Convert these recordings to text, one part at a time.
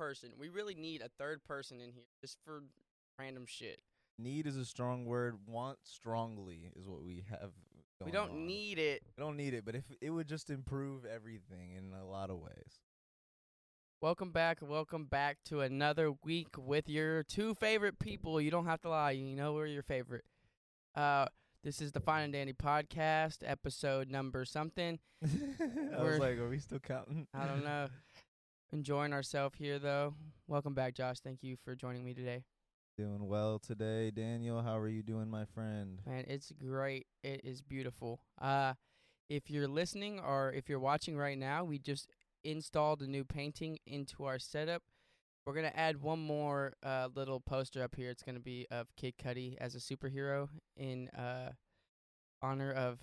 person. We really need a third person in here just for random shit. Need is a strong word. Want strongly is what we have. we don't on. need it. We don't need it, but if it would just improve everything in a lot of ways. Welcome back. Welcome back to another week with your two favorite people. You don't have to lie. You know we're your favorite. Uh, this is the Fine and Dandy podcast, episode number something. I We're- was like, are we still counting? I don't know. Enjoying ourselves here though. Welcome back, Josh. Thank you for joining me today. Doing well today, Daniel. How are you doing, my friend? Man, it's great. It is beautiful. Uh, if you're listening or if you're watching right now, we just installed a new painting into our setup. We're gonna add one more uh, little poster up here. It's gonna be of Kid Cudi as a superhero in uh, honor of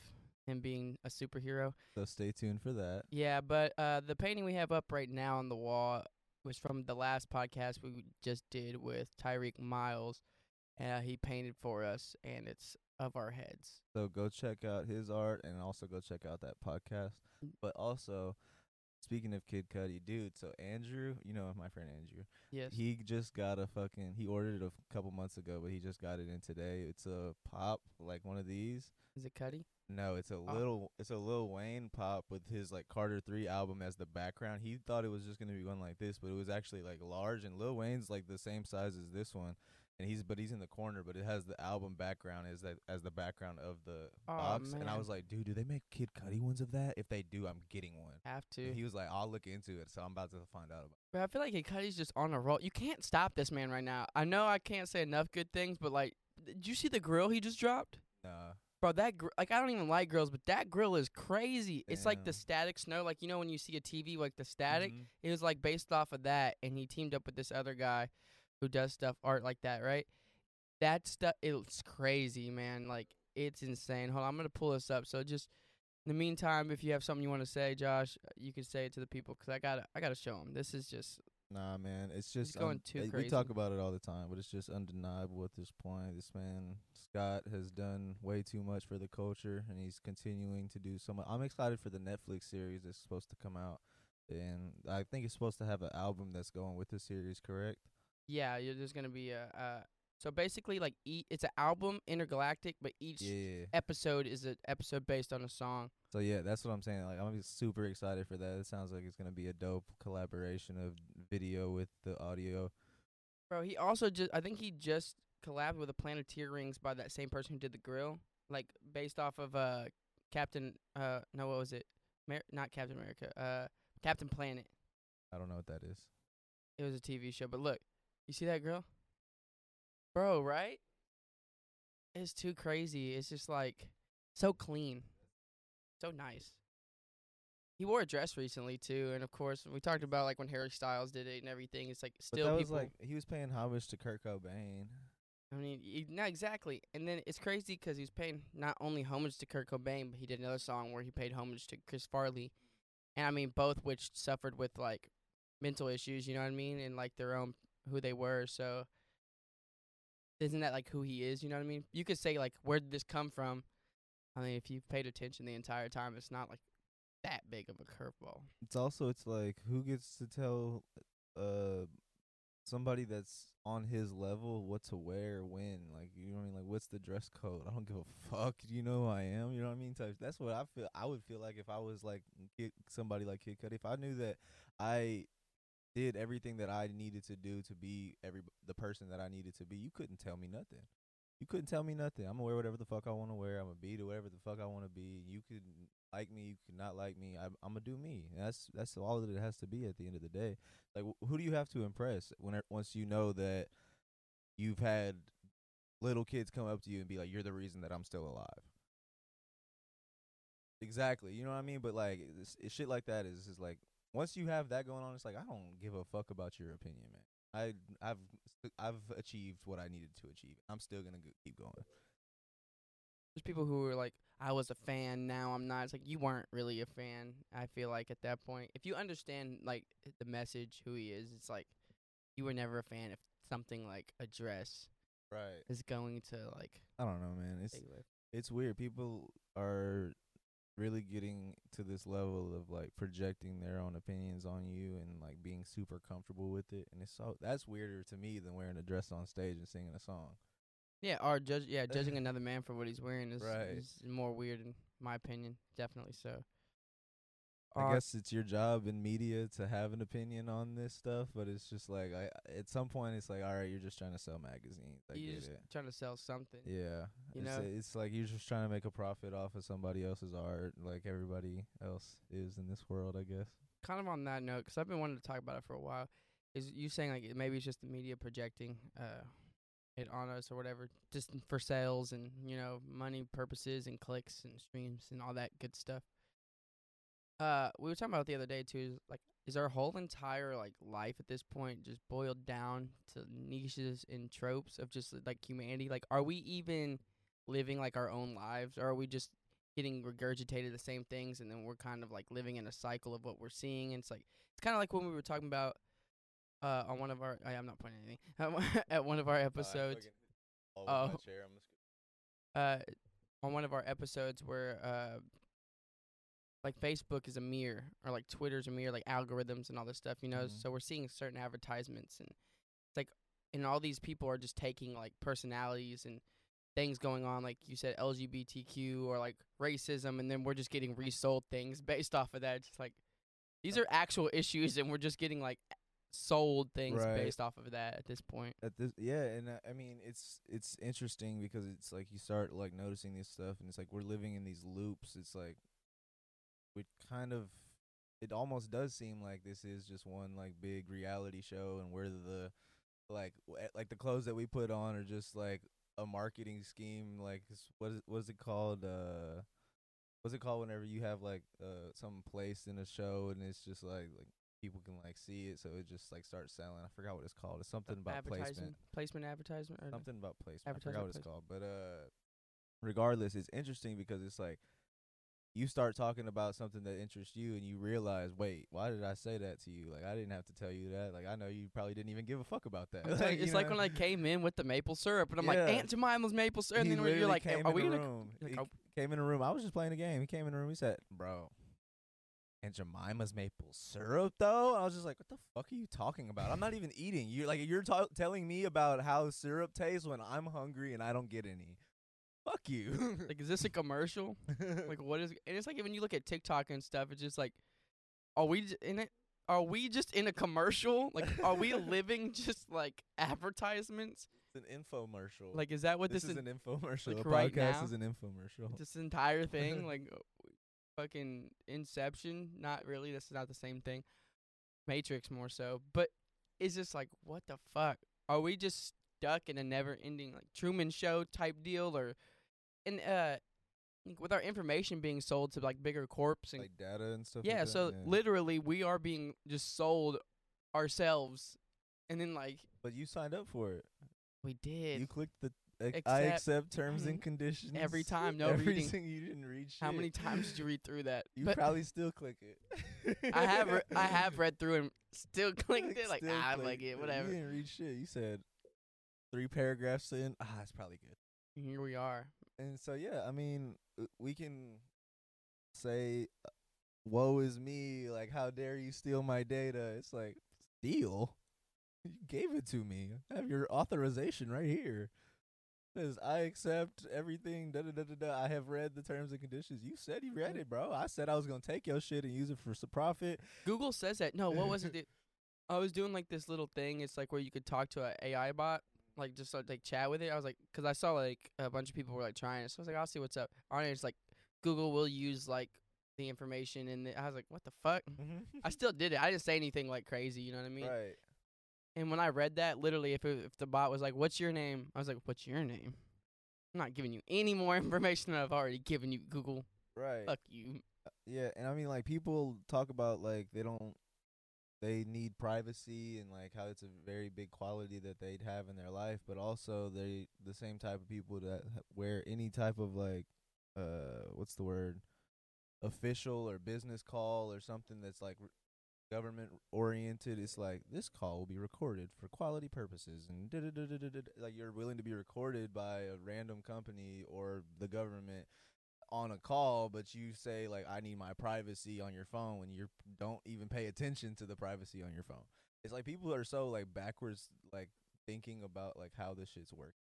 him being a superhero. So stay tuned for that. Yeah, but uh, the painting we have up right now on the wall was from the last podcast we just did with Tyreek Miles. Uh, he painted for us, and it's of our heads. So go check out his art and also go check out that podcast. Mm. But also, speaking of Kid Cudi, dude. So Andrew, you know my friend Andrew. Yes. He just got a fucking. He ordered it a couple months ago, but he just got it in today. It's a pop like one of these. Is it Cudi? No, it's a Oh. little. It's a Lil Wayne pop with his like Carter Three album as the background. He thought it was just gonna be one like this, but it was actually like large. And Lil Wayne's like the same size as this one, and he's but he's in the corner, but it has the album background as that as the background of the Aw, box. And I was like, dude, do they make Kid Cudi ones of that? If they do, I'm getting one. Have to. And he was like, I'll look into it, so I'm about to find out about. But I feel like Kid Cudi's just on a roll. You can't stop this man right now. I know I can't say enough good things, but like, did you see the grill he just dropped? Nah, Bro, that gr- like I don't even like grills, but that grill is crazy. It's like the static snow, like you know when you see a TV, like the static. Mhm. It was like based off of that, and he teamed up with this other guy who does stuff art like that, right? That stuff, it's crazy, man. Like it's insane. Hold on, I'm gonna pull this up. So just in the meantime, if you have something you want to say, Josh, uh, you can say it to the people 'cause I gotta, I gotta show 'em. This is just Nah, man, it's just going un- too uh, We talk about it all the time, but it's just undeniable at this point. This man Scott has done way too much for the culture, and he's continuing to do so much. I'm excited for the Netflix series that's supposed to come out, and I think it's supposed to have an album that's going with the series. Correct? Yeah. there's gonna be a, uh, so basically like e- it's an album intergalactic, but each Yeah. episode is an episode based on a song. So yeah, that's what I'm saying. Like I'm super excited for that. It sounds like it's gonna be a dope collaboration of video with the audio. Bro, he also just I think he just collabed with the Planeteer rings by that same person who did the grill, like based off of uh Captain uh no what was it? Mer- not Captain America. Uh Captain Planet. I don't know what that is. It was a TV show, but look, you see that girl? Bro, right? It's too crazy. It's just like so clean. So nice. He wore a dress recently too, and of course we talked about like when Harry Styles did it and everything. It's like But still that was people like he was paying homage to Kurt Cobain. I mean, y- no, exactly. And then it's crazy crazy 'cause he's paying not only homage to Kurt Cobain, but he did another song where he paid homage to Chris Farley, and I mean both which suffered with like mental issues. You know what I mean? And like their own who they were. So isn't that like who he is? You know what I mean? You could say like where did this come from? I mean, if you've paid attention the entire time, it's not like that big of a curveball. It's also it's like who gets to tell uh somebody that's on his level what to wear when like you know what I mean like what's the dress code I don't give a fuck you know who I am you know what I mean type that's what I feel I would feel like if I was like somebody like Kid Cudi if I knew that I did everything that I needed to do to be every the person that I needed to be you couldn't tell me nothing you couldn't tell me nothing I'm gonna wear whatever the fuck I want to wear I'm gonna be to whatever the fuck I want to be you could like me, you could not like me. I'm, I'm gonna do me. And that's that's all that it has to be at the end of the day. Like, wh- who do you have to impress when er, once you know that you've had little kids come up to you and be like, "You're the reason that I'm still alive." Exactly. You know what I mean? But like, it's, it's shit like that is is like once you have that going on, it's like I don't give a fuck about your opinion, man. I I've I've achieved what I needed to achieve. I'm still gonna go, keep going. There's people who are like, I was a fan, now I'm not. It's like you weren't really a fan. I feel like at that point, if you understand like the message, who he is, it's like you were never a fan if something like a dress Right. is going to like I don't know, man. It's it's weird. People are really getting to this level of like projecting their own opinions on you and like being super comfortable with it and it's so that's weirder to me than wearing a dress on stage and singing a song Yeah, or judge. Yeah, judging another man for what he's wearing is, Right. is more weird in my opinion. Definitely so. I guess it's your job in media to have an opinion on this stuff, but it's just like I at some point it's like, all right, you're just trying to sell magazines. I you get just it. trying to sell something. Yeah, you it's, know? it's like you're just trying to make a profit off of somebody else's art, like everybody else is in this world, I guess. Kind of on that note, 'cause I've been wanting to talk about it for a while. Is you saying like maybe it's just the media projecting uh it on us or whatever, just for sales and you know money purposes and clicks and streams and all that good stuff. Uh, we were talking about the other day too. Is like, is our whole entire like life at this point just boiled down to niches and tropes of just like humanity? Like, are we even living like our own lives, or are we just getting regurgitated the same things, and then we're kind of like living in a cycle of what we're seeing? And it's like it's kind of like when we were talking about uh on one of our. I, I'm not pointing anything at one of our episodes. Oh. uh on one of our episodes where uh like Facebook is a mirror or like Twitter's a mirror, like algorithms and all this stuff, you know. Mhm. So we're seeing certain advertisements and it's like and all these people are just taking like personalities and things going on, like you said, LGBTQ or like racism and then we're just getting resold things based off of that. It's just like these are actual issues and we're just getting like sold things Right. based off of that at this point. at this yeah and uh, i mean it's it's interesting because it's like you start like noticing this stuff and it's like we're living in these loops it's like we kind of it almost does seem like this is just one like big reality show and we're the like eh, like the clothes that we put on are just like a marketing scheme like what is what is it called uh what's it called whenever you have like uh something placed in a show and it's just like like people can like see it so it just like starts selling i forgot what it's called it's something about placement placement advertisement or something about placement. I forgot what it's placement. called, but uh, regardless, it's interesting because it's like you start talking about something that interests you, and you realize, wait, why did I say that to you? Like I didn't have to tell you that. Like I know you probably didn't even give a fuck about that. I'm you, you it's like when I came in with the maple syrup, and I'm like, Aunt Jemima's maple syrup, and He then you're like, came are we in a room? like, he are- came in the room. I was just playing a game. He came in the room. He said, "Bro." Aunt Jemima's maple syrup, though, I was just like, "What the fuck are you talking about? I'm not even eating. You're like, you're ta- telling me about how syrup tastes when I'm hungry and I don't get any. Fuck you. like, is this a commercial? like, what is? And it's like when you look at TikTok and stuff, it's just like, are we in it? Are we just in a commercial? Like, are we living just like advertisements? It's an infomercial. Like, is that what this this, is is? an infomercial. like a right podcast now? is an infomercial. This entire thing, like, uh, fucking Inception. Not really. This is not the same thing. Matrix more so, but it's just like, what the fuck? Are we just stuck in a never-ending like Truman Show type deal, or and uh, with our information being sold to like bigger corps and like data and stuff. yeah, like so that? yeah. literally we are being just sold ourselves, and then like But you signed up for it. we did. You clicked the. ac- I Accept- terms and conditions Every time, no Every reading. you didn't read shit. How many times did you read through that? You But probably still click it. I have re- I have read through and still clicked it like ah, click like it whatever. You didn't read shit. You said three paragraphs in. Ah, it's probably good. Here we are. And so yeah, I mean, uh, we can say, uh, "Woe is me!" Like, how dare you steal my data? It's like steal. You gave it to me. I have your authorization right here. Says I accept everything. Da da da da da. I have read the terms and conditions. You said you read it, bro. I said I was gonna take your shit and use it for some profit. Google says that. No, what was it? I was doing like this little thing. It's like where you could talk to a AI bot, like just uh, like chat with it. I was like, because I saw like a bunch of people were like trying it, so I was like, I'll see what's up. On it, it's like Google will use like the information, and I was like, what the fuck? I still did it. I didn't say anything like crazy. You know what I mean? right. And when I read that, literally, if it, if the bot was like, "What's your name?" I was like, "What's your name?" I'm not giving you any more information than I've already given you, Google. Right. Fuck you. Yeah, and I mean like people talk about like they don't they need privacy and like how it's a very big quality that they'd have in their life, but also they the same type of people that wear any type of like uh what's the word? Official or business call or something that's like r- government oriented it's like this call will be recorded for quality purposes and like you're willing to be recorded by a random company or the government on a call, but you say like I need my privacy on your phone when you don't even pay attention to the privacy on your phone. It's like people are so like backwards like thinking about like how this shit's work.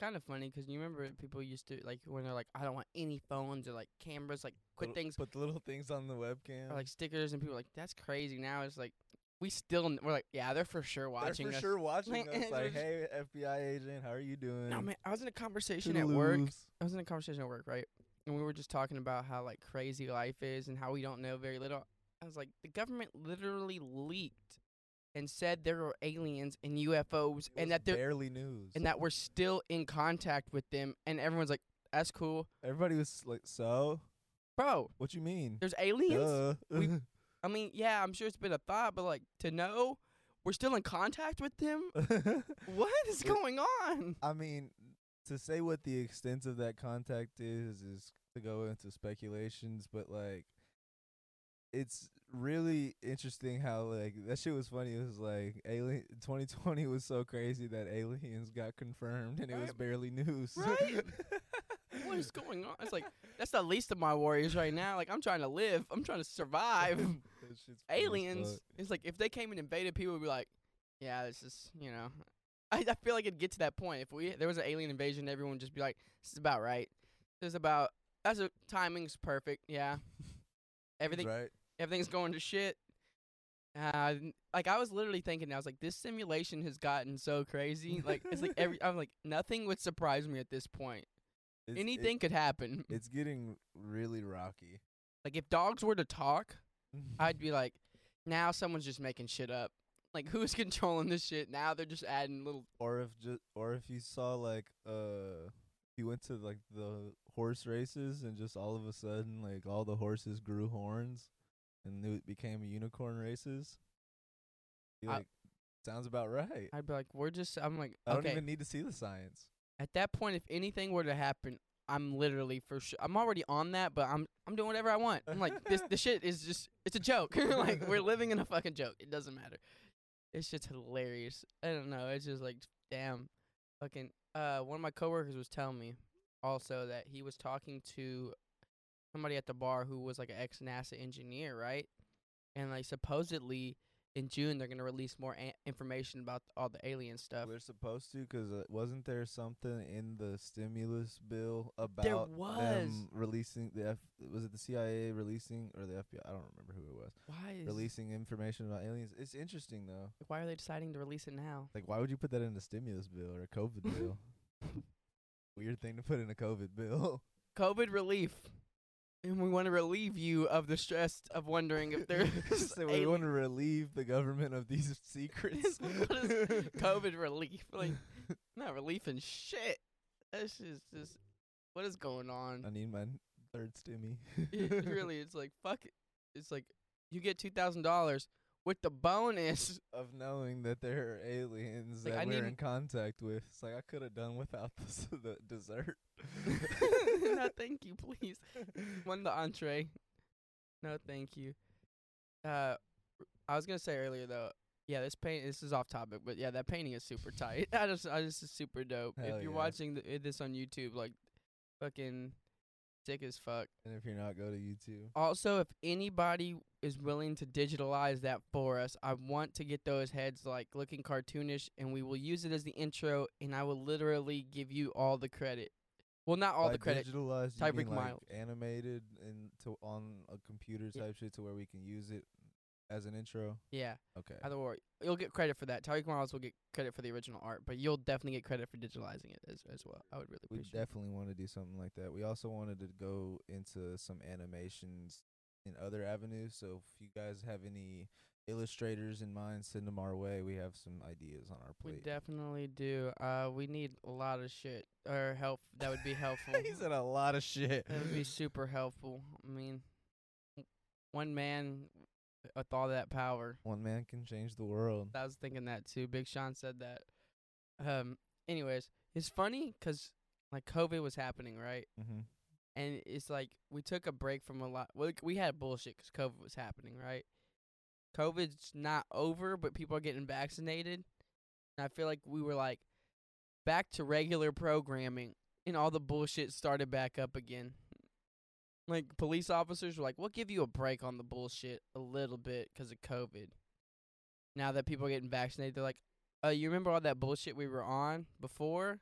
Kind of funny because you remember people used to like when they're like, I don't want any phones or like cameras, like quit Little- things Put the little things on the webcam. or like stickers, and people like, that's crazy. Now it's like we still n- we're like, yeah, they're for sure watching They're for us. sure watching Like, us. Like, hey, FBI agent, how are you doing? No man, I was in a conversation at work. I was in a conversation at work, right? And we were just talking about how like crazy life is and how we don't know very little. I was like, the government literally leaked and said there are aliens and UFOs and that they're barely news. and that we're still in contact with them and everyone's like, That's cool. Everybody was like, so Bro, what you mean? there's aliens? We- I mean, yeah, I'm sure it's been a thought, but like to know we're still in contact with them? What is going on? I mean, to say what the extent of that contact is is to go into speculations, but like it's really interesting how like that shit was funny. It was like alien 2020 was so crazy that aliens got confirmed and it was barely news. Right? What is going on? It's like that's the least of my worries right now. Like I'm trying to live. I'm trying to survive. That shit's funny as aliens. It's like if they came and invaded, people would be like, "Yeah, this is you know." I, I feel like it'd get to that point if we there was an alien invasion, everyone would just be like, "This is about right. This is about that's a timing's perfect. Yeah, everything right. everything's going to shit." Uh, like I was literally thinking, I was like, "This simulation has gotten so crazy. Like it's like every I'm like nothing would surprise me at this point. It's- it- Anything could happen. it's getting really rocky. Like if dogs were to talk, I'd be like, now someone's just making shit up. Like who's controlling this shit? Now they're just adding little. or if just or if you saw like uh you went to like the horse races and just all of a sudden like all the horses grew horns and it became unicorn races. I- like sounds about right. I'd be like, we're just. I'm like, I don't even need to see the science. At that point, if anything were to happen, I'm literally for sure. I'm already on that, but I'm I'm doing whatever I want. I'm like this. The shit is just. It's a joke. like we're living in a fucking joke. It doesn't matter. It's just hilarious. I don't know. It's just like damn, fucking. Uh, one of my coworkers was telling me also that he was talking to somebody at the bar who was like an ex NASA engineer, right? And like supposedly in June they're gonna release more a- information about all the alien stuff. They're supposed to 'cause uh, wasn't there something in the stimulus bill about was. them releasing the F- was it the CIA releasing or the FBI? I don't remember who it was. Why is Releasing information about aliens. It's interesting though. why are they deciding to release it now? Like, why would you put that in a stimulus bill or a COVID bill? Weird thing to put in a COVID bill. COVID relief. And we want to relieve you of the stress of wondering if there's so we want to relieve the government of these secrets. What is COVID relief. Like not relief and shit. That's just just what is going on? I need my third stimmy. it really it's like fuck it. It's like you get two thousand dollars with the bonus. of knowing that there are aliens Like, that I we're in contact with. It's like I could have done without the, the dessert. no, thank you, please. One the entree. No, thank you. Uh, I was gonna say earlier though. Yeah, this paint. This is off topic, but yeah, that painting is super tight. I just, I just is super dope. Hell if you're yeah. watching th- this on YouTube, like, fucking as fuck. And if you're not, go to YouTube. Also, if anybody is willing to digitalize that for us, I want to get those heads like looking cartoonish, and we will use it as the intro, and I will literally give you all the credit. Well, not all By the credit. Digitalized, you Tyreek mean like Miles. animated and to on a computer type shit to where we can use it as an intro. Yeah. Okay. Either or, you'll get credit for that. Tariq Miles will get credit for the original art, but you'll definitely get credit for digitalizing it as as well. I would really We definitely want to do something like that. We also wanted to go into some animations in other avenues. So if you guys have any illustrators in mind, send them our way. We have some ideas on our plate. We definitely do. Uh, we need a lot of shit or help. That would be helpful. he said a lot of shit. that would be super helpful. I mean, one man with all that power. One man can change the world. I was thinking that too. Big Sean said that. Um. Anyways, it's funny 'cause like COVID was happening, right? Mm-hmm. and it's like we took a break from a lot. Well, we had bullshit 'cause COVID was happening, right? COVID's not over, but people are getting vaccinated. And I feel like we were like back to regular programming, and all the bullshit started back up again. Like police officers were like, "We'll give you a break on the bullshit a little bit 'cause of COVID." Now that people are getting vaccinated, they're like, "Uh, you remember all that bullshit we were on before?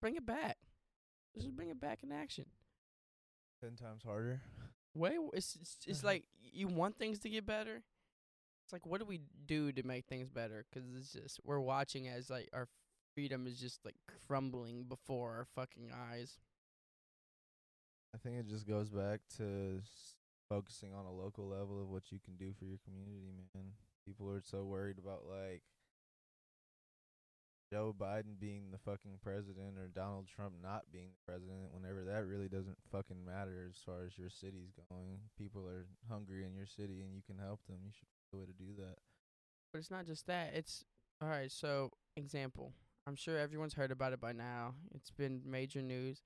Bring it back. Let's just bring it back in action." Ten times harder. Way it's it's, it's Uh-huh. like you want things to get better. It's like what do we do to make things better? 'Cause it's just we're watching as like our freedom is just like crumbling before our fucking eyes. I think it just goes back to s- focusing on a local level of what you can do for your community, man. People are so worried about like Joe Biden being the fucking president or Donald Trump not being the president whenever that really doesn't fucking matter as far as your city's going. People are hungry in your city and you can help them. You should find a way to do that. But it's not just that. It's all right. So, example. I'm sure everyone's heard about it by now. It's been major news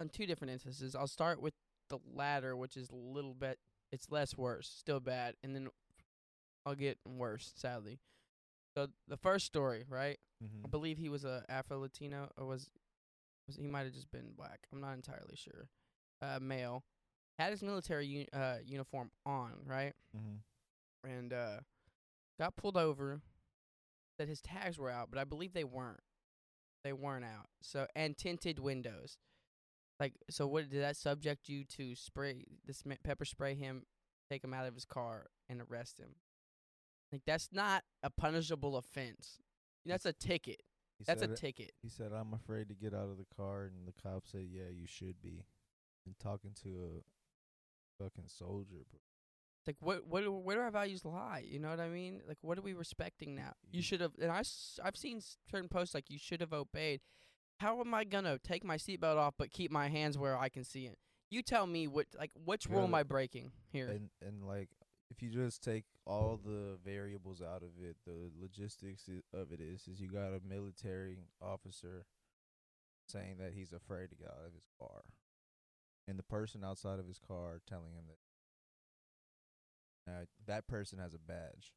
on two different instances. I'll start with the latter, which is a little bit. It's less worse, still bad, and then I'll get worse. Sadly. So the first story, right? Mm-hmm. I believe he was a Afro Latino, or was was he might have just been black. I'm not entirely sure. Uh, male had his military uni- uh uniform on, right? Mm-hmm. and uh got pulled over that his tags were out but i believe they weren't they weren't out so and tinted windows like so what did that subject you to spray this pepper spray him take him out of his car and arrest him like that's not a punishable offense that's a ticket He that's a ticket He said, "I'm afraid to get out of the car," and the cop said, "Yeah, you should be." And talking to a fucking soldier, bro. It's like what what where do our values lie? You know what I mean? Like what are we respecting now? You You- should have. And I s- I've seen certain posts like you should have obeyed. How am I gonna take my seatbelt off but keep my hands where I can see it? You tell me what like which You rule am I breaking here? And and like, if you just take all the variables out of it, the logistics of it is, is you got a military officer saying that he's afraid to get out of his car, and the person outside of his car telling him that. Now that person has a badge,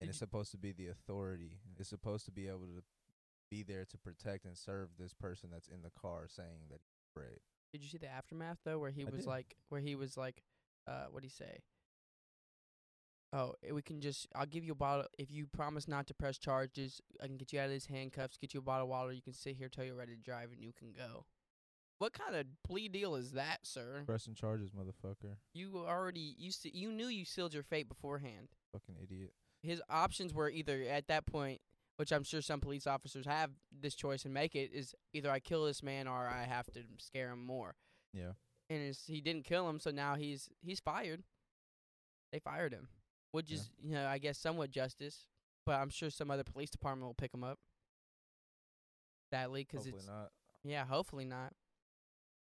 and Did it's supposed to be the authority. It's supposed to be able to be there to protect and serve this person that's in the car saying that he's afraid. Did you see the aftermath though, where he I was did. like, where he was like, uh, what would he say? Oh, eh, we can just. I'll give you a bottle if you promise not to press charges. I can get you out of these handcuffs, get you a bottle of water. You can sit here till you're ready to drive, and you can go. What kind of plea deal is that, sir? Pressing charges, motherfucker. You already you you knew you sealed your fate beforehand. Fucking idiot. His options were either at that point, which I'm sure some police officers have this choice and make it is either I kill this man or I have to scare him more. Yeah. And it's, he didn't kill him, so now he's he's fired. They fired him, which Yeah. is you know I guess somewhat justice, but I'm sure some other police department will pick him up. Sadly, 'cause Hopefully it's not. yeah, hopefully not.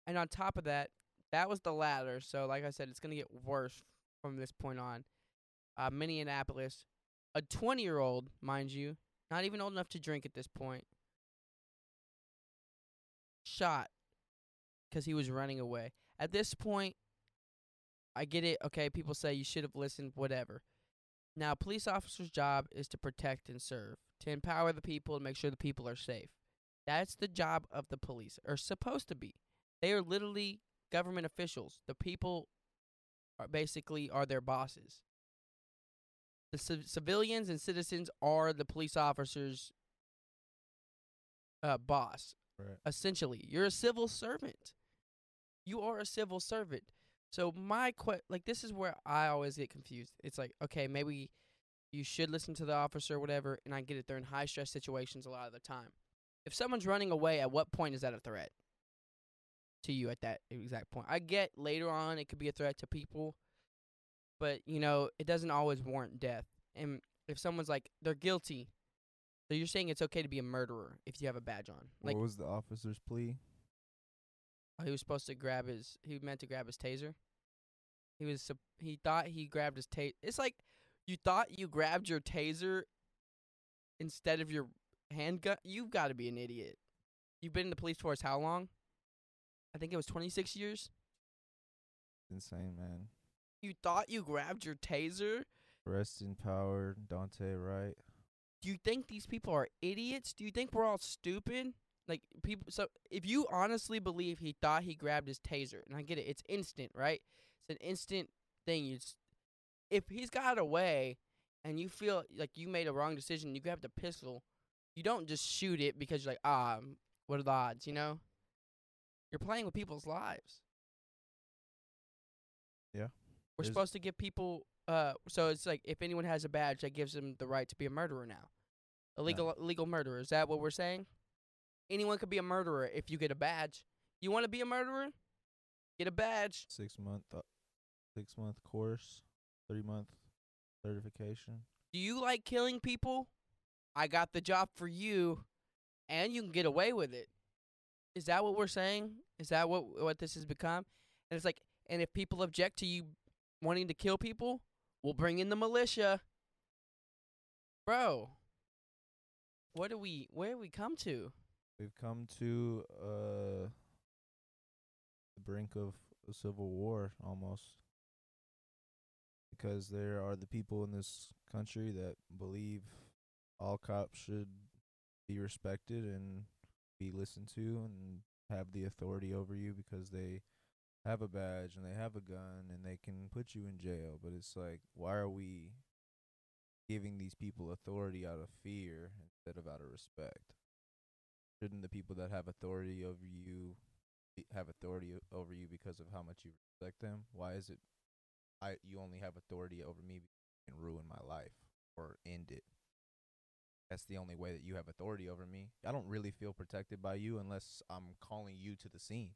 And on top of that, that was the latter. So, like I said, it's gonna get worse from this point on. Uh, Minneapolis, a 20 year old, mind you, not even old enough to drink at this point, shot 'cause he was running away. At this point, I get it. Okay, people say you should have listened, whatever. Now, police officer's job is to protect and serve, to empower the people and make sure the people are safe. That's the job of the police, or supposed to be. They are literally government officials. The people are basically are their bosses. The civ- civilians and citizens are the police officers' uh, boss. Right. Essentially, you're a civil servant. You are a civil servant. So my que- like this is where I always get confused. It's like, okay, maybe you should listen to the officer or whatever, and I get it. They're in high stress situations a lot of the time. If someone's running away, at what point is that a threat to you at that exact point? I get later on it could be a threat to people, but you know it doesn't always warrant death. And if someone's like they're guilty, so you're saying it's okay to be a murderer if you have a badge on? Like what was the officer's plea? Oh, he was supposed to grab his. He meant to grab his taser. He was. sup- He thought he grabbed his taser. It's like you thought you grabbed your taser instead of your handgun. You've got to be an idiot. You've been in the police force how long? I think it was 26 years. Insane, man. You thought you grabbed your taser? Rest in power, Daunte Wright. Do you think these people are idiots? Do you think we're all stupid? Like people. So if you honestly believe he thought he grabbed his taser, and I get it, it's instant, right? It's an instant thing. You, s- if he's got away, and you feel like you made a wrong decision, you grabbed a pistol. You don't just shoot it because you're like, ah, what are the odds? You know. You're playing with people's lives. We're There's- supposed to give people. Uh, so it's like if anyone has a badge, that gives them the right to be a murderer now. Illegal, illegal murderer. Is that what we're saying? Anyone could be a murderer if you get a badge. You want to be a murderer? Get a badge. Six month, uh, six month course, three month certification. Do you like killing people? I got the job for you, and you can get away with it. Is that what we're saying? Is that what what this has become? And it's like, and if people object to you wanting to kill people, we'll bring in the militia. Bro, what do we? Where do we come to? We've come to uh the brink of a civil war almost. Because there are the people in this country that believe all cops should be respected and be listened to and have the authority over you because they have a badge and they have a gun and they can put you in jail. But it's like, why are we giving these people authority out of fear instead of out of respect? shouldn't the people that have authority over you have authority over you because of how much you respect them? Why is it I you only have authority over me can ruin my life or end it? That's the only way that you have authority over me. I don't really feel protected by you unless I'm calling you to the scene.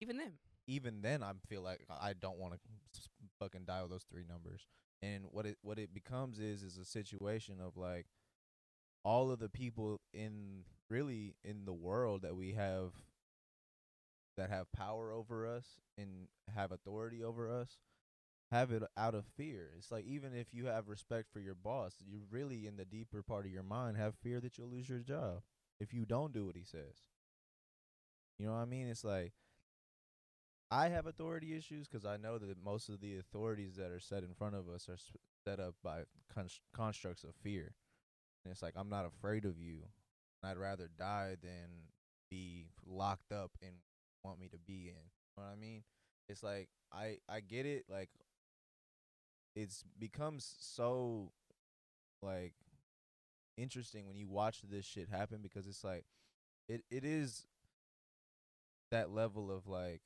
Even them. Even then, I feel like I don't want to fucking dial those three numbers. And what it what it becomes is is a situation of like all of the people in really in the world that we have that have power over us and have authority over us have it out of fear. It's like even if you have respect for your boss, you really in the deeper part of your mind have fear that you'll lose your job if you don't do what he says. You know what I mean? It's like I have authority issues because I know that most of the authorities that are set in front of us are set up by const- constructs of fear. And it's like I'm not afraid of you. I'd rather die than be locked up and want me to be in. You know what I mean? It's like I I get it. Like it's becomes so like interesting when you watch this shit happen because it's like it it is that level of like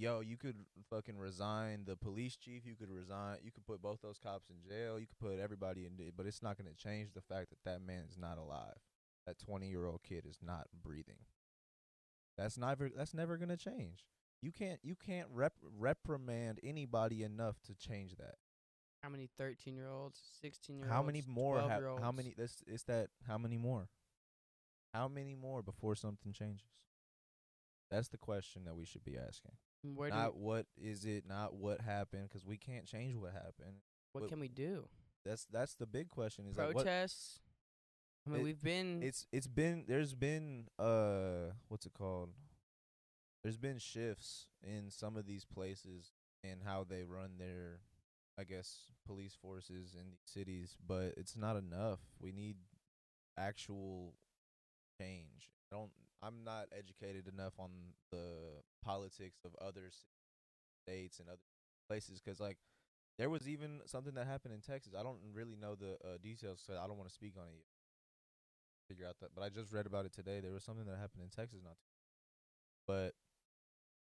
yo you could fucking resign the police chief you could resign you could put both those cops in jail you could put everybody in but it's not going to change the fact that that man is not alive. That 20 year old kid is not breathing. That's never that's never going to change. You can't you can't rep, reprimand anybody enough to change that. How many 13 year olds, 16 year olds? how many more have how many this is that how many more? How many more before something changes? That's the question that we should be asking Where not what is it not what happened because we can't change what happened what what- can we do? that's that's the big question is like what Protests. I mean, It- we've been. it's it's been there's been uh what's it called there's been shifts in some of these places and how they run their i guess police forces in these cities but it's not enough we need actual change i don't i'm not educated enough on the politics of other states and other places cuz like there was even something that happened in Texas. I don't really know the uh, details, so I don't want to speak on it. Yet. Figure out that, but I just read about it today. There was something that happened in Texas, not. Too But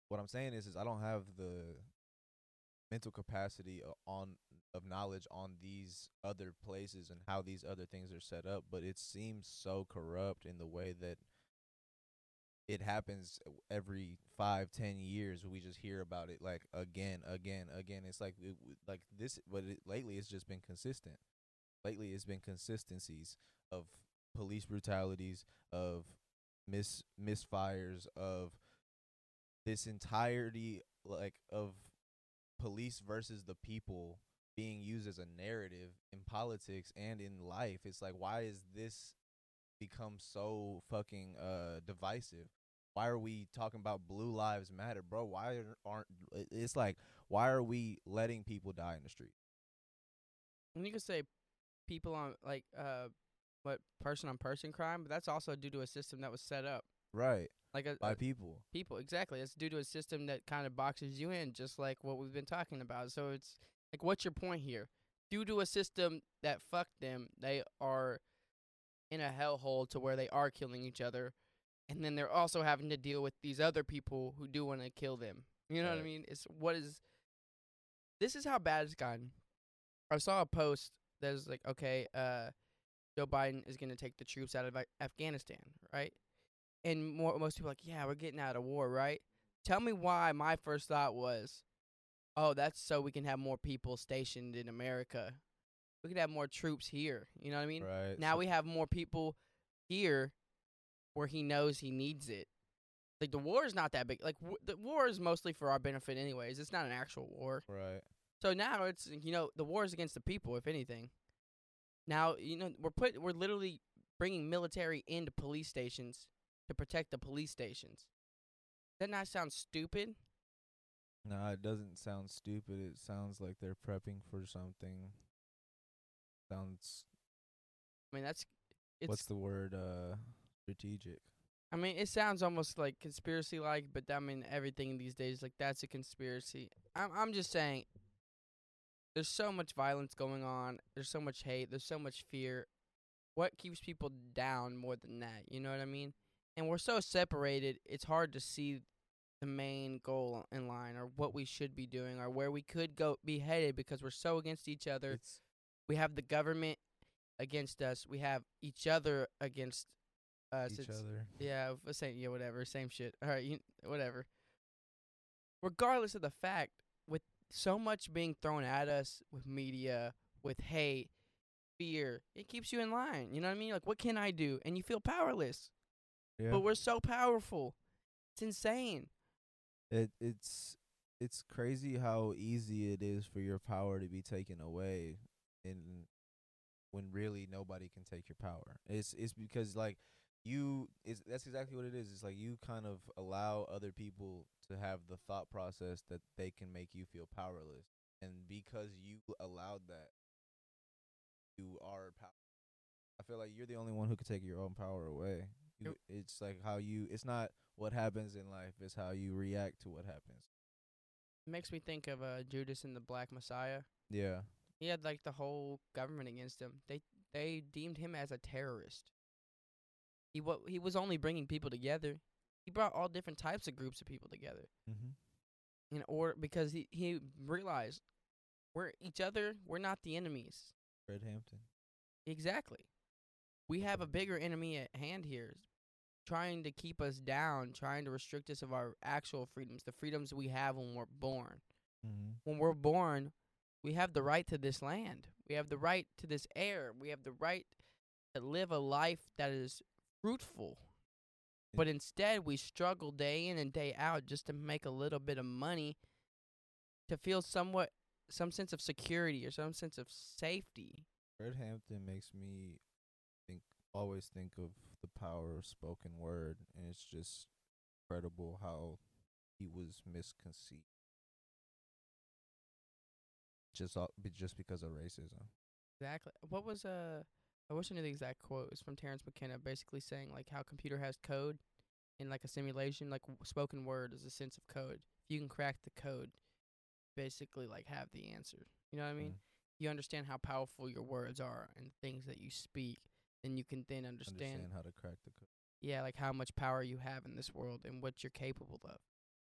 what I'm saying is, is I don't have the mental capacity on of knowledge on these other places and how these other things are set up. But it seems so corrupt in the way that it happens every five, ten years. We just hear about it like again, again, again. It's like it, like this, but it, lately it's just been consistent. Lately, it's been consistencies of police brutalities, of mis misfires, of this entirety like of police versus the people being used as a narrative in politics and in life. It's like why is this become so fucking uh divisive? Why are we talking about blue lives matter, bro? Why aren't- it's like why are we letting people die in the street? and you could say people on like uh what person on person crime, but that's also due to a system that was set up. right Like a, by a- people. people, exactly. It's due to a system that kind of boxes you in, just like what we've been talking about. So it's like, what's your point here? Due to a system that fucked them, they are in a hellhole to where they are killing each other, and then they're also having to deal with these other people who do want to kill them. You know what I mean? It's what is. This is how bad it's gotten. I saw a post that was like, okay, uh, Joe Biden is going to take the troops out of Af- Afghanistan, right? And more, most people are like, yeah, we're getting out of war, right? Tell me why my first thought was, oh, that's so we can have more people stationed in America. We could have more troops here. You know what I mean? right. Now so- we have more people here where he knows he needs it. Like the war is not that big. Like w- the war is mostly for our benefit, anyways. It's not an actual war. right. So now it's you know the war is against the people, if anything. Now you know we're put we're literally bringing military into police stations to protect the police stations. Doesn't that sound stupid? No, it doesn't sound stupid. It sounds like they're prepping for something. Sounds I mean that's it's. what's the word? Uh, strategic. I mean it sounds almost like conspiracy like, but I mean everything these days like that's a conspiracy. I'm I'm just saying. There's so much violence going on. There's so much hate. There's so much fear. What keeps people down more than that? You know what I mean? And we're so separated. It's hard to see the main goal in line or what we should be doing or where we could go be headed because we're so against each other. It's We have the government against us. We have each other against us. each It's- other. yeah, f- uh, same. Yeah, whatever. Same shit. All right, you, whatever. Regardless of the fact, with so much being thrown at us with media, with hate, fear, it keeps you in line. You know what I mean? Like, what can I do? And you feel powerless. Yeah. But we're so powerful. It's insane. it it's it's crazy how easy it is for your power to be taken away and when really nobody can take your power. It's it's because like you is that's exactly what it is. It's like you kind of allow other people to have the thought process that they can make you feel powerless. And because you allowed that you are power I feel like you're the only one who could take your own power away. You, it's like how you it's not what happens in life, it's how you react to what happens. It makes me think of uh, Judas and the Black Messiah. Yeah. He had like the whole government against him. They they deemed him as a terrorist. He wa- he was only bringing people together. He brought all different types of groups of people together. Mm-hmm. in order because he he realized we're each other. We're not the enemies. Fred Hampton. Exactly. We have a bigger enemy at hand here, trying to keep us down, trying to restrict us of our actual freedoms, the freedoms we have when we're born. Mm-hmm. When we're born, we have the right to this land. We have the right to this air. We have the right to live a life that is fruitful. But instead, we struggle day in and day out just to make a little bit of money to feel somewhat some sense of security or some sense of safety. Fred Hampton makes me think always think of the power of spoken word and it's just incredible how he was misconceived. Just just because of racism. Exactly. What was uh I wish I knew the exact quote. It was from Terence McKenna basically saying like how computer has code in like a simulation, like w- spoken word is a sense of code. If you can crack the code, basically like have the answer. You know what I mean? Mm. You understand how powerful your words are and things that you speak, then you can then understand, Understand how to crack the code. yeah, like how much power you have in this world and what you're capable of.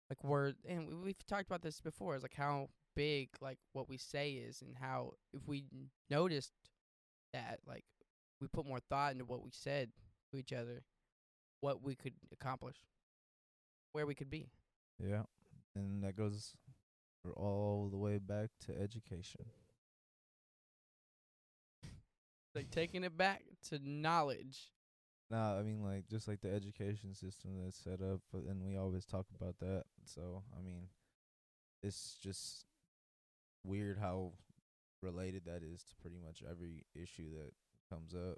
Like word, and we- we've talked about this before. Is like how big like what we say is, and how if we noticed that, like we put more thought into what we said to each other, what we could accomplish, where we could be. Yeah. And that goes all the way back to education. Like taking it back to knowledge. Nah, I mean like just like the education system that's set up, and we always talk about that. So I mean, it's just weird how related that is to pretty much every issue that comes up.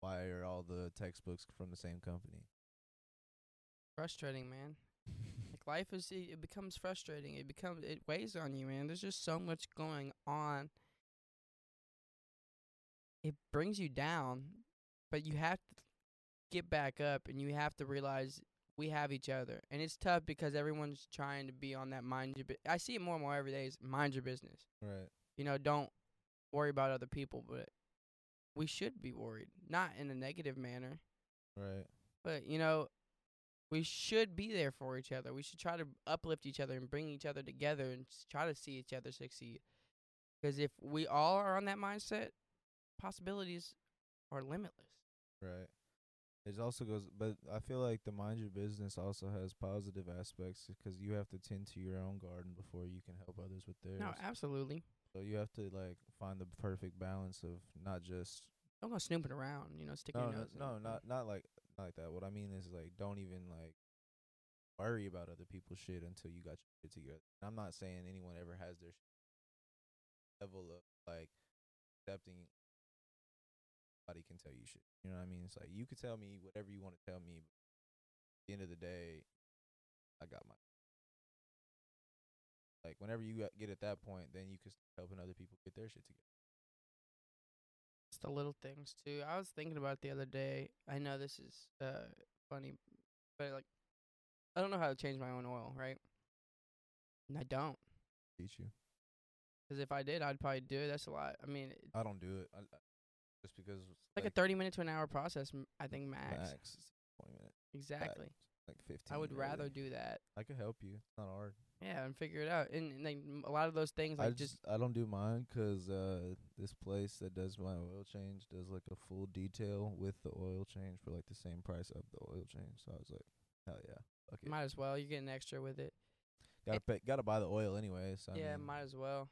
Why are all the textbooks from the same company? Frustrating, man. Like life is, it, it becomes frustrating. It becomes, it weighs on you, man. There's just so much going on. It brings you down but you have to get back up and you have to realize we have each other. And it's tough because everyone's trying to be on that mind your bu- I see it more and more every day is mind your business. Right. You know, don't worry about other people, but we should be worried, not in a negative manner, Right. but you know, we should be there for each other. We should try to uplift each other and bring each other together and s- try to see each other succeed. Because if we all are on that mindset, possibilities are limitless. Right. It also goes, but I feel like the mind your business also has positive aspects because you have to tend to your own garden before you can help others with theirs. No, absolutely. so you have to like find the perfect balance of not just Don't go snooping around, you know, sticking no, your no, nose in no, not not like not like that. What I mean is like don't even like worry about other people's shit until you got your shit together. And I'm not saying anyone ever has their level of like accepting nobody can tell you shit. You know what I mean? It's like you could tell me whatever you want to tell me, but at the end of the day, I got my like whenever you get at that point, then you can start helping other people get their shit together. It's the little things too. I was thinking about it the other day. I know this is uh funny, but like I don't know how to change my own oil, right? And I don't. Teach you. 'Cause if I did, I'd probably do it. That's a lot. I mean, it's I don't do it I- just because it's like, a 30 minute to an hour process, m- I think max. max is twenty minutes. Exactly. like 15. I would rather do that. I could help you. It's not hard. Yeah, and figure it out. And, and like m- a lot of those things, I like just, just I don't do mine 'cause uh this place that does my oil change does like a full detail with the oil change for like the same price of the oil change. So I was like, hell yeah, fuck it. might as well. You're getting extra with it. gotta pay, gotta buy the oil anyway. So I yeah, mean, might as well.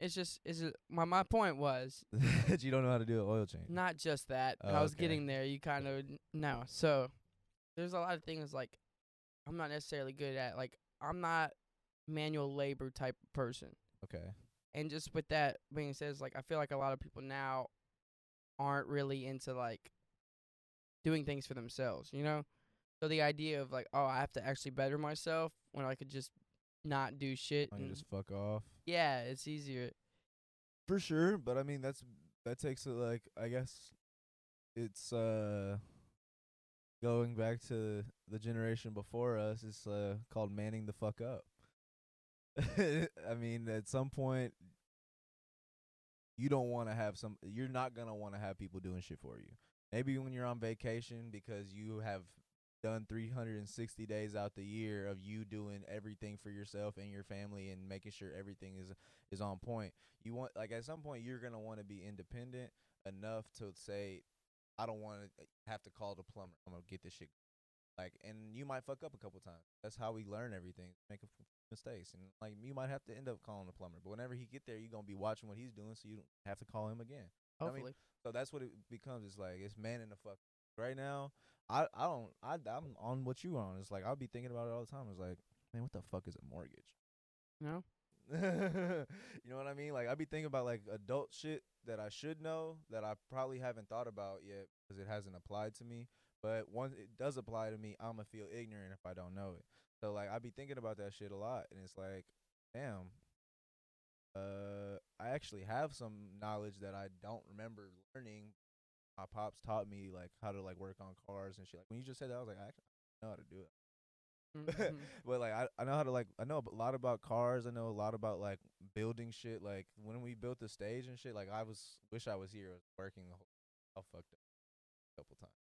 It's just is it my my point was that you don't know how to do an oil change. not just that. Oh, I was okay. getting there. You kind of no. So there's a lot of things like I'm not necessarily good at. Like I'm not manual labor type person. Okay. And just with that being said, like I feel like a lot of people now aren't really into like doing things for themselves, you know? So the idea of like, oh, I have to actually better myself when I could just not do shit. And- just fuck off. yeah, it's easier. For sure, but I mean that's that takes it like I guess it's uh going back to the generation before us. It's uh called manning the fuck up. I mean, at some point, you don't want to have some. You're not gonna want to have people doing shit for you. Maybe when you're on vacation because you have done 360 days out the year of you doing everything for yourself and your family and making sure everything is is on point. You want like at some point you're gonna want to be independent enough to say, I don't want to eh, have to call the plumber. I'm gonna get this shit. Like, and you might fuck up a couple times. That's how we learn everything. Make mistakes, and like you might have to end up calling the plumber. But whenever he get there, you're gonna be watching what he's doing, so you don't have to call him again. I mean, Hopefully. So that's what it becomes. It's like it's man in the fuck. Right now, I I don't I I'm on what you are on. It's like I'll be thinking about it all the time. It's like, man, what the fuck is a mortgage? no? you know what I mean? Like I be thinking about like adult shit that I should know that I probably haven't thought about yet because it hasn't applied to me. But once it does apply to me, I'ma feel ignorant if I don't know it. So like I be thinking about that shit a lot, and it's like, damn. Uh, I actually have some knowledge that I don't remember learning. My pops taught me like how to like work on cars and shit. Like when you just said that, I was like, I actually know how to do it. Mhm. but like I, I know how to like I know a lot about cars. I know a lot about like building shit. Like when we built the stage and shit, like I was wish I was here I was working. the whole- I fucked up a couple times.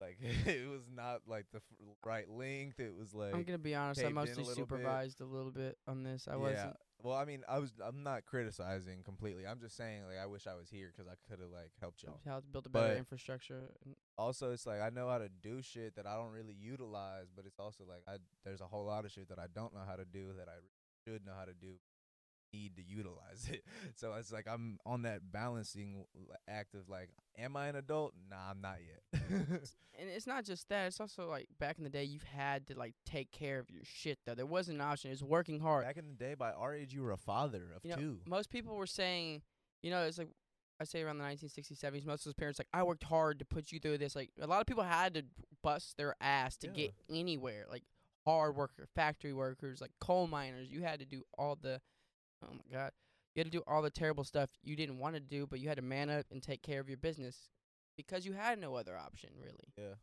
Like it was not like the f- right length. It was like I'm gonna be honest. I in a mostly bit. supervised a little bit on this. I yeah. wasn't. Well, I mean, I was. I'm not criticizing completely. I'm just saying like I wish I was here 'cause I could have like helped y'all. How to build a better But- infrastructure. also it's like I know how to do shit that I don't really utilize, but it's also like I there's a whole lot of shit that I don't know how to do that I should know how to do need to utilize it. So it's like I'm on that balancing act of like am I an adult? Nah, I'm not yet. And it's not just that. It's also like back in the day, you've had to like take care of your shit. Though there wasn't an option. It was working hard. Back in the day by our age you were a father of You know, two. Most people were saying, you know, it's like I say around the 1960s, 70s. Most of those parents like, I worked hard to put you through this. Like a lot of people had to bust their ass to get anywhere. Like hard worker, factory workers, like coal miners. You had to do all the, oh my god, you had to do all the terrible stuff you didn't want to do, but you had to man up and take care of your business. because you had no other option really. Yeah.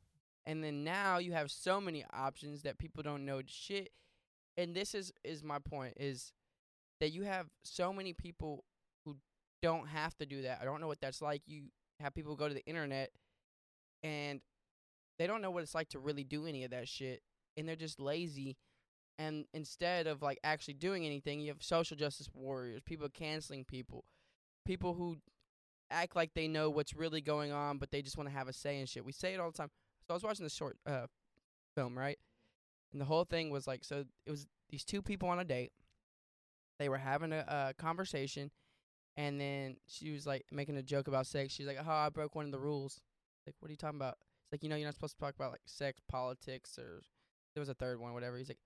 And then now you have so many options that people don't know shit. And this is is my point is that you have so many people who don't have to do that. I don't know what that's like. You have people go to the internet and they don't know what it's like to really do any of that shit and they're just lazy and instead of like actually doing anything, you have social justice warriors, people canceling people, people who act like they know what's really going on, but they just want to have a say in shit. We say it all the time. So I was watching this short uh, film, right? And the whole thing was like, so it was these two people on a date. They were having a, conversation, and then she was like making a joke about sex. She's like, "Oh, I broke one of the rules." Like, what are you talking about? It's like, you know, you're not supposed to talk about like sex, politics, or there was a third one, whatever. He's like,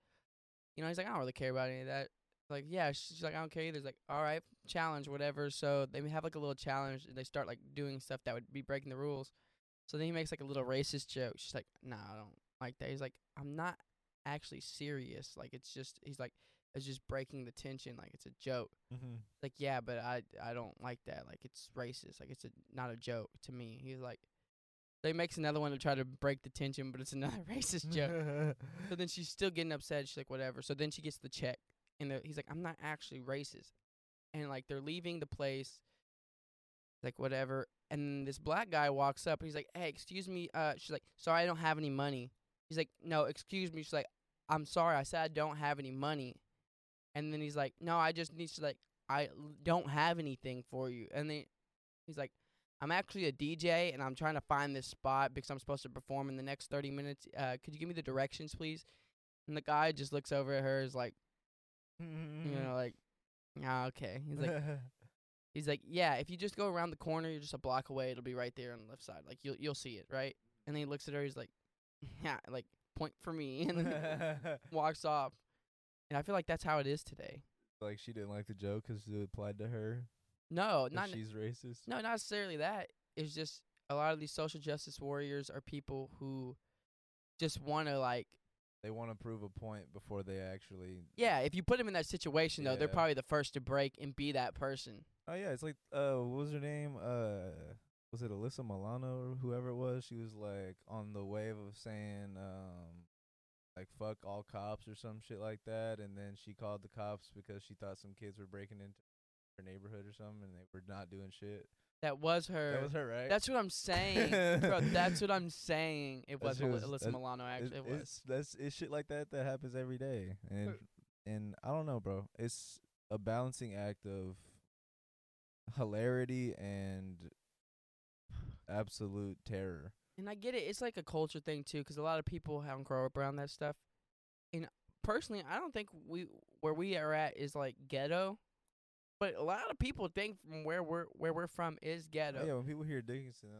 you know, he's like, I don't really care about any of that. Like, yeah, she's like, I don't care either. He's like, all right, challenge, whatever. So they have like a little challenge. And they start like doing stuff that would be breaking the rules. So then he makes like a little racist joke. She's like, Nah, I don't like that. He's like, I'm not actually serious. Like, it's just, he's like, it's just breaking the tension. Like, it's a joke. Mm-hmm. Like, yeah, but I, I don't like that. Like, it's racist. Like, it's a, not a joke to me. He's like, he makes another one to try to break the tension, but it's another racist joke. So then she's still getting upset. She's like, whatever. So then she gets the check, and the, he's like, I'm not actually racist. And like they're leaving the place, like whatever. And this black guy walks up, and he's like, Hey, excuse me. Uh, she's like, Sorry, I don't have any money. He's like, No, excuse me. She's like, I'm sorry. I said I don't have any money. And then he's like, No, I just need to like, I l- don't have anything for you. And then he's like, I'm actually a DJ and I'm trying to find this spot because I'm supposed to perform in the next 30 minutes. Uh, could you give me the directions, please? And the guy just looks over at her, is like, you know, like, ah, okay. He's like, he's like, yeah. If you just go around the corner, you're just a block away. It'll be right there on the left side. Like you'll you'll see it, right? And then he looks at her. He's like, yeah, like point for me, and then walks off. And I feel like that's how it is today. like she didn't like the joke 'cause it applied to her. No, not she's racist. No, not necessarily that. It's just a lot of these social justice warriors are people who just want to like They want to prove a point before they actually. yeah, if you put them in that situation though, they're probably the first to break and be that person. Oh yeah, it's like uh, what was her name? Uh, was it Alyssa Milano or whoever it was? She was like on the wave of saying um, like fuck all cops or some shit like that, and then she called the cops because she thought some kids were breaking into her neighborhood or something, and they were not doing shit. That was her. That was her, right? That's what I'm saying. Bro, that's what I'm saying. It was was- Alyssa Milano actually. It, was. It's, that's it's shit like that that happens every day, and and I don't know, bro. It's a balancing act of hilarity and absolute terror. And I get it. It's like a culture thing too, 'cause a lot of people haven't grown up around that stuff. And personally, I don't think we where we are at is like ghetto, but a lot of people think from where we're where we're from is ghetto. Yeah, when people hear Dickinson,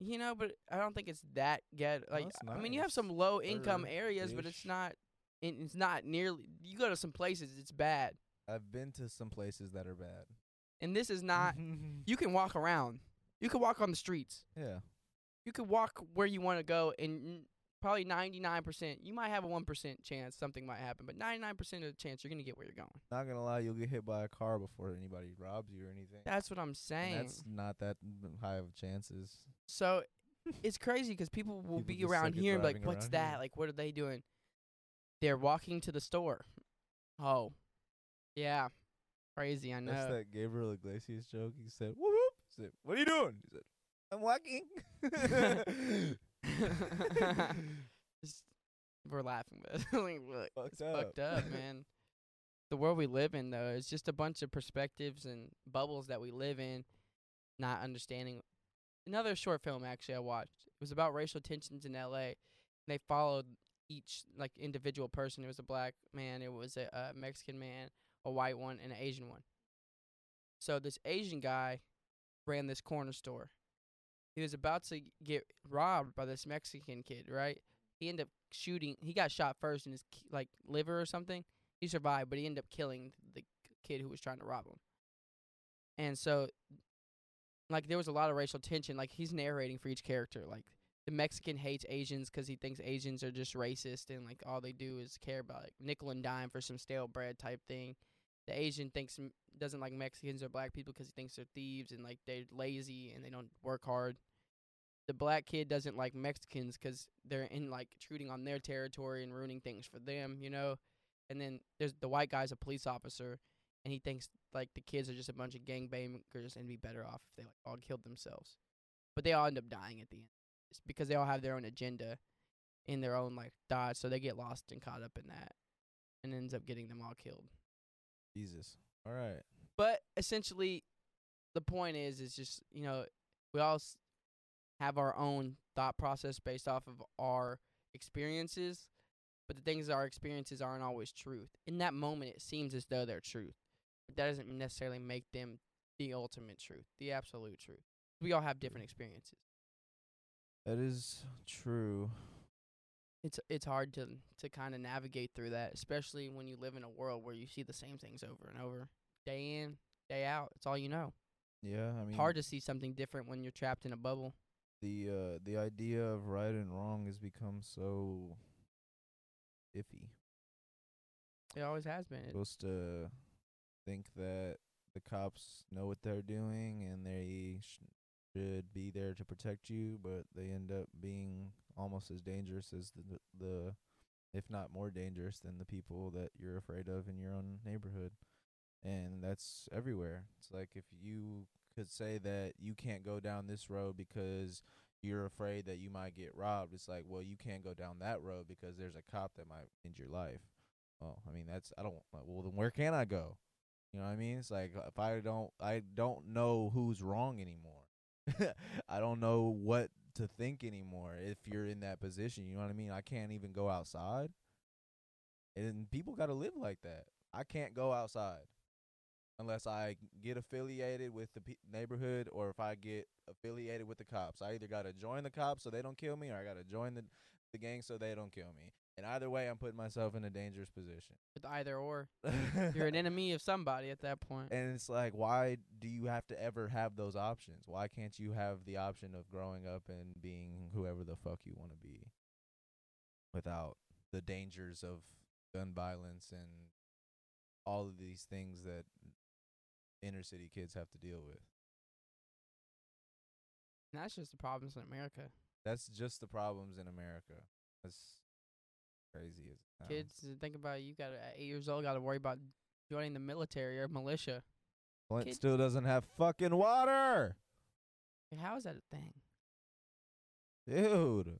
You know, but I don't think it's that ghetto. Like, it's I mean, you have some low income areas, but it's not. It's not nearly. You go to some places, it's bad, I've been to some places that are bad. and this is not. you can walk around. You can walk on the streets. yeah, You could walk where you want to go, and probably ninety nine percent. You might have a one percent chance something might happen, but ninety nine percent of the chance you're gonna get where you're going. not gonna lie, you'll get hit by a car before anybody robs you or anything. That's what I'm And saying. that's not that high of chances. So it's crazy 'cause people will People be around here and be like, "What's that? here." Like, what are they doing?" They're walking to the store. Oh, yeah, crazy. I That's know. that Gabriel Iglesias joke. He said, "Whoop whoop." He said, "What are you doing?" He said, "I'm walking." Just- we're laughing, but like, look, Fucked it's fucked up, man. The world we live in, though, is just a bunch of perspectives and bubbles that we live in, not understanding. Another short film, actually, I watched. It was about racial tensions in L.A. And they followed each like individual person. It was a black man, it was a, a Mexican man, a white one, and an Asian one. So this Asian guy ran this corner store. He was about to get robbed by this Mexican kid, right? He ended up shooting. He got shot first in his like liver or something. He survived, but he ended up killing the kid who was trying to rob him. And so, like, there was a lot of racial tension. Like, he's narrating for each character. Like, the Mexican hates Asians 'cause he thinks Asians are just racist and like all they do is care about like nickel and dime for some stale bread type thing. The Asian thinks doesn't like Mexicans or black people 'cause he thinks they're thieves and like they're lazy and they don't work hard. The black kid doesn't like Mexicans 'cause they're in like intruding on their territory and ruining things for them, you know. And then there's the white guy's a police officer, and he thinks like the kids are just a bunch of gangbangers and be better off if they like all killed themselves. But they all end up dying at the end. It's because they all have their own agenda in their own like dodge, so they get lost and caught up in that, and ends up getting them all killed. Jesus. All right. But essentially, the point is, is just you know we all have our own thought process based off of our experiences, but the things our experiences aren't always truth. In that moment, it seems as though they're truth, but that doesn't necessarily make them the ultimate truth, the absolute truth. We all have different experiences. That is true. It's it's hard to to kind of navigate through that, especially when you live in a world where you see the same things over and over, day in, day out. It's all you know. Yeah, I mean, It's hard to see something different when you're trapped in a bubble. The uh the idea of right and wrong has become so iffy. It always has been. It, supposed to think that the cops know what they're doing and they sh- should be there to protect you, but they end up being almost as dangerous as the, the the if not more dangerous than the people that you're afraid of in your own neighborhood. And that's everywhere. It's like if you could say that you can't go down this road because you're afraid that you might get robbed. It's like, well, you can't go down that road because there's a cop that might end your life. Well, I mean, that's I don't. Well, then where can I go? You know what I mean? It's like uh, if I don't, I don't know who's wrong anymore. I don't know what to think anymore. If you're in that position, you know what I mean. I can't even go outside, and people got to live like that. I can't go outside unless I get affiliated with the pe- neighborhood or if I get affiliated with the cops. I either got to join the cops so they don't kill me, or I got to join the the gang so they don't kill me. And either way, I'm putting myself in a dangerous position. with either or, you're an enemy of somebody at that point. And it's like, why do you have to ever have those options? Why can't you have the option of growing up and being whoever the fuck you want to be without the dangers of gun violence and all of these things that inner city kids have to deal with? And that's just the problems in America. That's just the problems in America. That's crazy as. Kids, think about it, you got at eight years old, got to worry about joining the military or militia. Flint kid- still doesn't have fucking water. How is that a thing? Dude.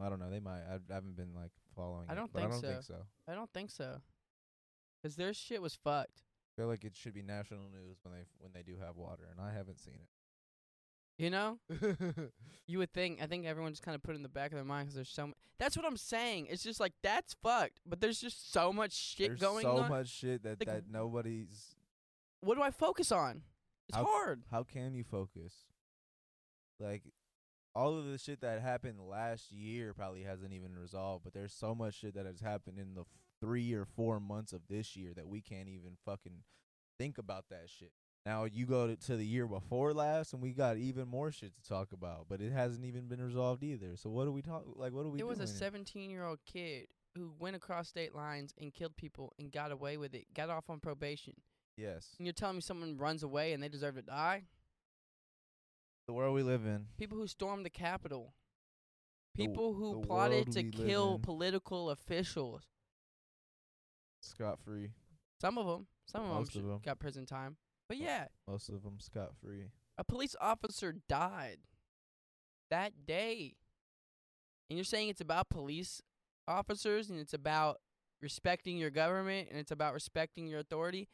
I don't know. They might. I, I haven't been like following. I it, don't but think I don't so. think so. I don't think so. 'Cause their shit was fucked. I feel like it should be national news when they when they do have water, and I haven't seen it. You know, you would think. I think everyone just kind of put it in the back of their mind 'cause there's so. M- that's what I'm saying. It's just like that's fucked. But there's just so much shit There's going so on. much shit that Like, that nobody's. What do I focus on? It's How- hard. How can you focus? Like, all of the shit that happened last year probably hasn't even resolved, but there's so much shit that has happened in the three or four months of this year that we can't even fucking think about that shit. Now you go to, to the year before last, and we got even more shit to talk about, but it hasn't even been resolved either. So what do we talk? Like, what do we? There was a 17 year old kid who went across state lines and killed people and got away with it. Got off on probation. Yes, And you're telling me someone runs away and they deserve to die? the world we live in. People who stormed the Capitol. The People who the plotted to kill in. political officials. Scot free. Some of them. Some of them Most of 'em. got prison time. But yeah, Most of them scot free. a police officer died that day. And you're saying it's about police officers and it's about respecting your government and it's about respecting your authority?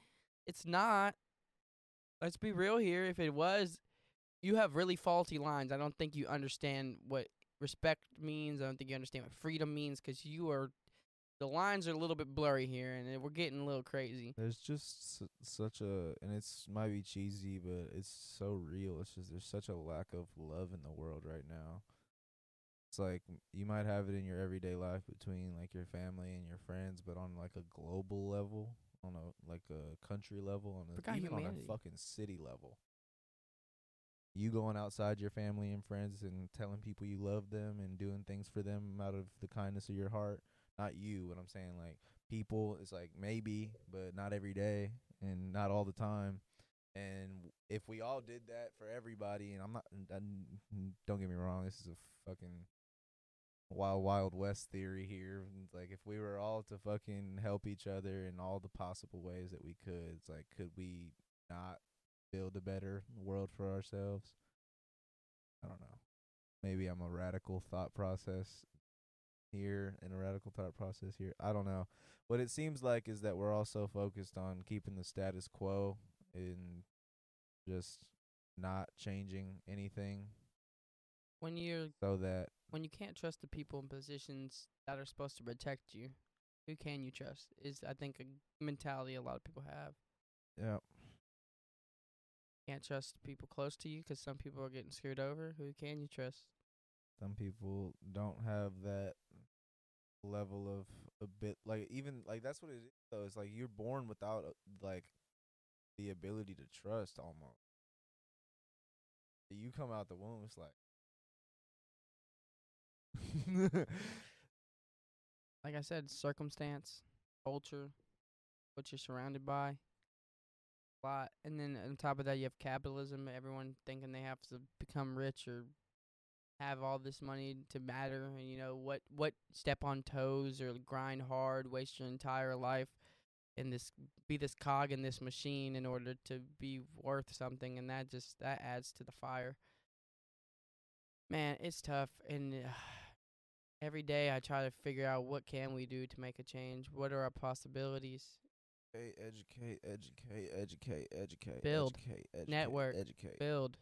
It's not. Let's be real here. If it was, you have really faulty lines. I don't think you understand what respect means. I don't think you understand what freedom means 'cause you are. The lines are a little bit blurry here and we're getting a little crazy. There's just s- such a, and it's might be cheesy, but it's so real. It's just there's such a lack of love in the world right now. It's like you might have it in your everyday life between like your family and your friends, but on like a global level, on a like a country level, on a, even on a fucking city level. You going outside your family and friends and telling people you love them and doing things for them out of the kindness of your heart. Not you, what I'm saying, like people it's like maybe but not every day and not all the time and if we all did that for everybody, and I'm not, n- don't get me wrong, this is a fucking wild, wild west theory here. Like if we were all to fucking help each other in all the possible ways that we could, it's like, could we not build a better world for ourselves? I don't know. Maybe I'm a radical thought process here and a radical thought process here. I don't know. What it seems like is that we're also focused on keeping the status quo and just not changing anything When you're so that when you can't trust the people in positions that are supposed to protect you, who can you trust? Is I think a mentality a lot of people have. yeah Can't trust people close to you 'cause some people are getting screwed over. Who can you trust? some people don't have that level of a bit like even like that's what it is though it's like you're born without uh, like the ability to trust almost you come out the womb it's like Like I said, circumstance, culture, what you're surrounded by. A lot, and then on top of that, you have capitalism. Everyone thinking they have to become rich or have all this money to matter, and you know what? What step on toes or grind hard, waste your entire life, in this be this cog in this machine in order to be worth something, and that just that adds to the fire. Man, it's tough, and uh, every day I try to figure out what can we do to make a change. What are our possibilities? Educate, educate, educate, educate, Build. educate, educate, Network. educate. Build.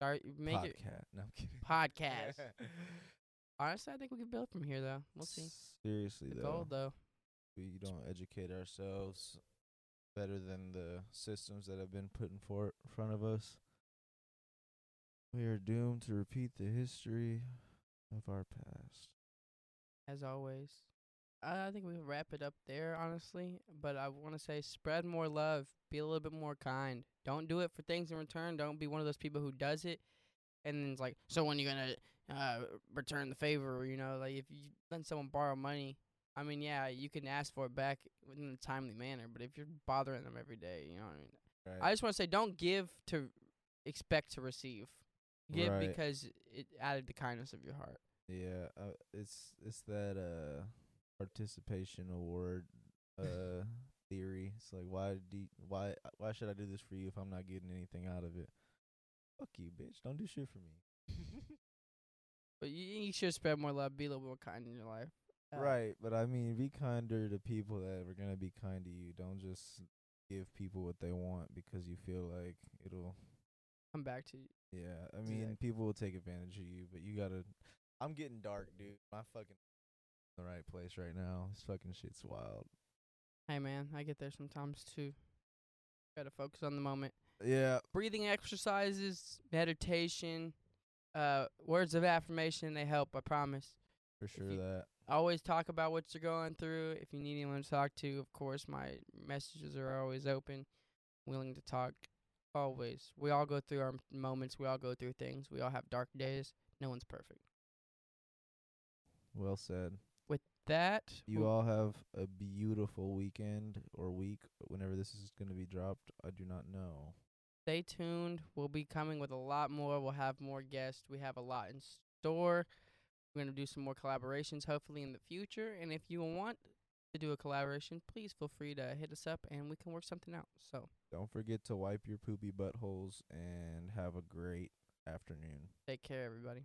Start make it Podcast. No, podcast. Honestly, I think we can build from here though. We'll see. Seriously The though, goal though. we don't educate ourselves better than the systems that have been put in for front of us. We are doomed to repeat the history of our past. as always. I think we can wrap it up there, honestly. But I want to say, spread more love. Be a little bit more kind. Don't do it for things in return. Don't be one of those people who does it, and then it's like, so when you gonna uh, return the favor? You know, like if you let someone borrow money, I mean, yeah, you can ask for it back in a timely manner. But if you're bothering them every day, you know what I mean. Right. I just want to say, don't give to expect to receive. Give Right. because it added the kindness of your heart. Yeah, uh, it's it's that uh participation award uh theory. It's like why do you, why why should I do this for you if I'm not getting anything out of it? Fuck you, bitch. Don't do shit for me. But you, you should spread more love. Be a little more kind in your life. Uh, right, but I mean, be kinder to people that are gonna be kind to you. Don't just give people what they want because you feel like it'll. Come back to you. Yeah, I mean, people will take advantage of you, but you gotta. I'm getting dark, dude. My fucking in the right place right now. This fucking shit's wild. Hey man, I get there sometimes too. Gotta focus on the moment. Yeah, Breathing exercises, meditation, uh, words of affirmation. They help. I promise. for sure that. Always talk about what you're going through. If you need anyone to talk to, of course, my messages are always open. Willing to talk. Always. We all go through our moments. We all go through things. We all have dark days. No one's perfect. Well said. That You all have a beautiful weekend or week whenever this is going to be dropped. I do not know. stay tuned. We'll be coming with a lot more. We'll have more guests. We have a lot in store. We're going to do some more collaborations hopefully in the future. And if you want to do a collaboration, please feel free to hit us up and we can work something out. So, Don't forget to wipe your poopy buttholes and have a great afternoon. take care, everybody.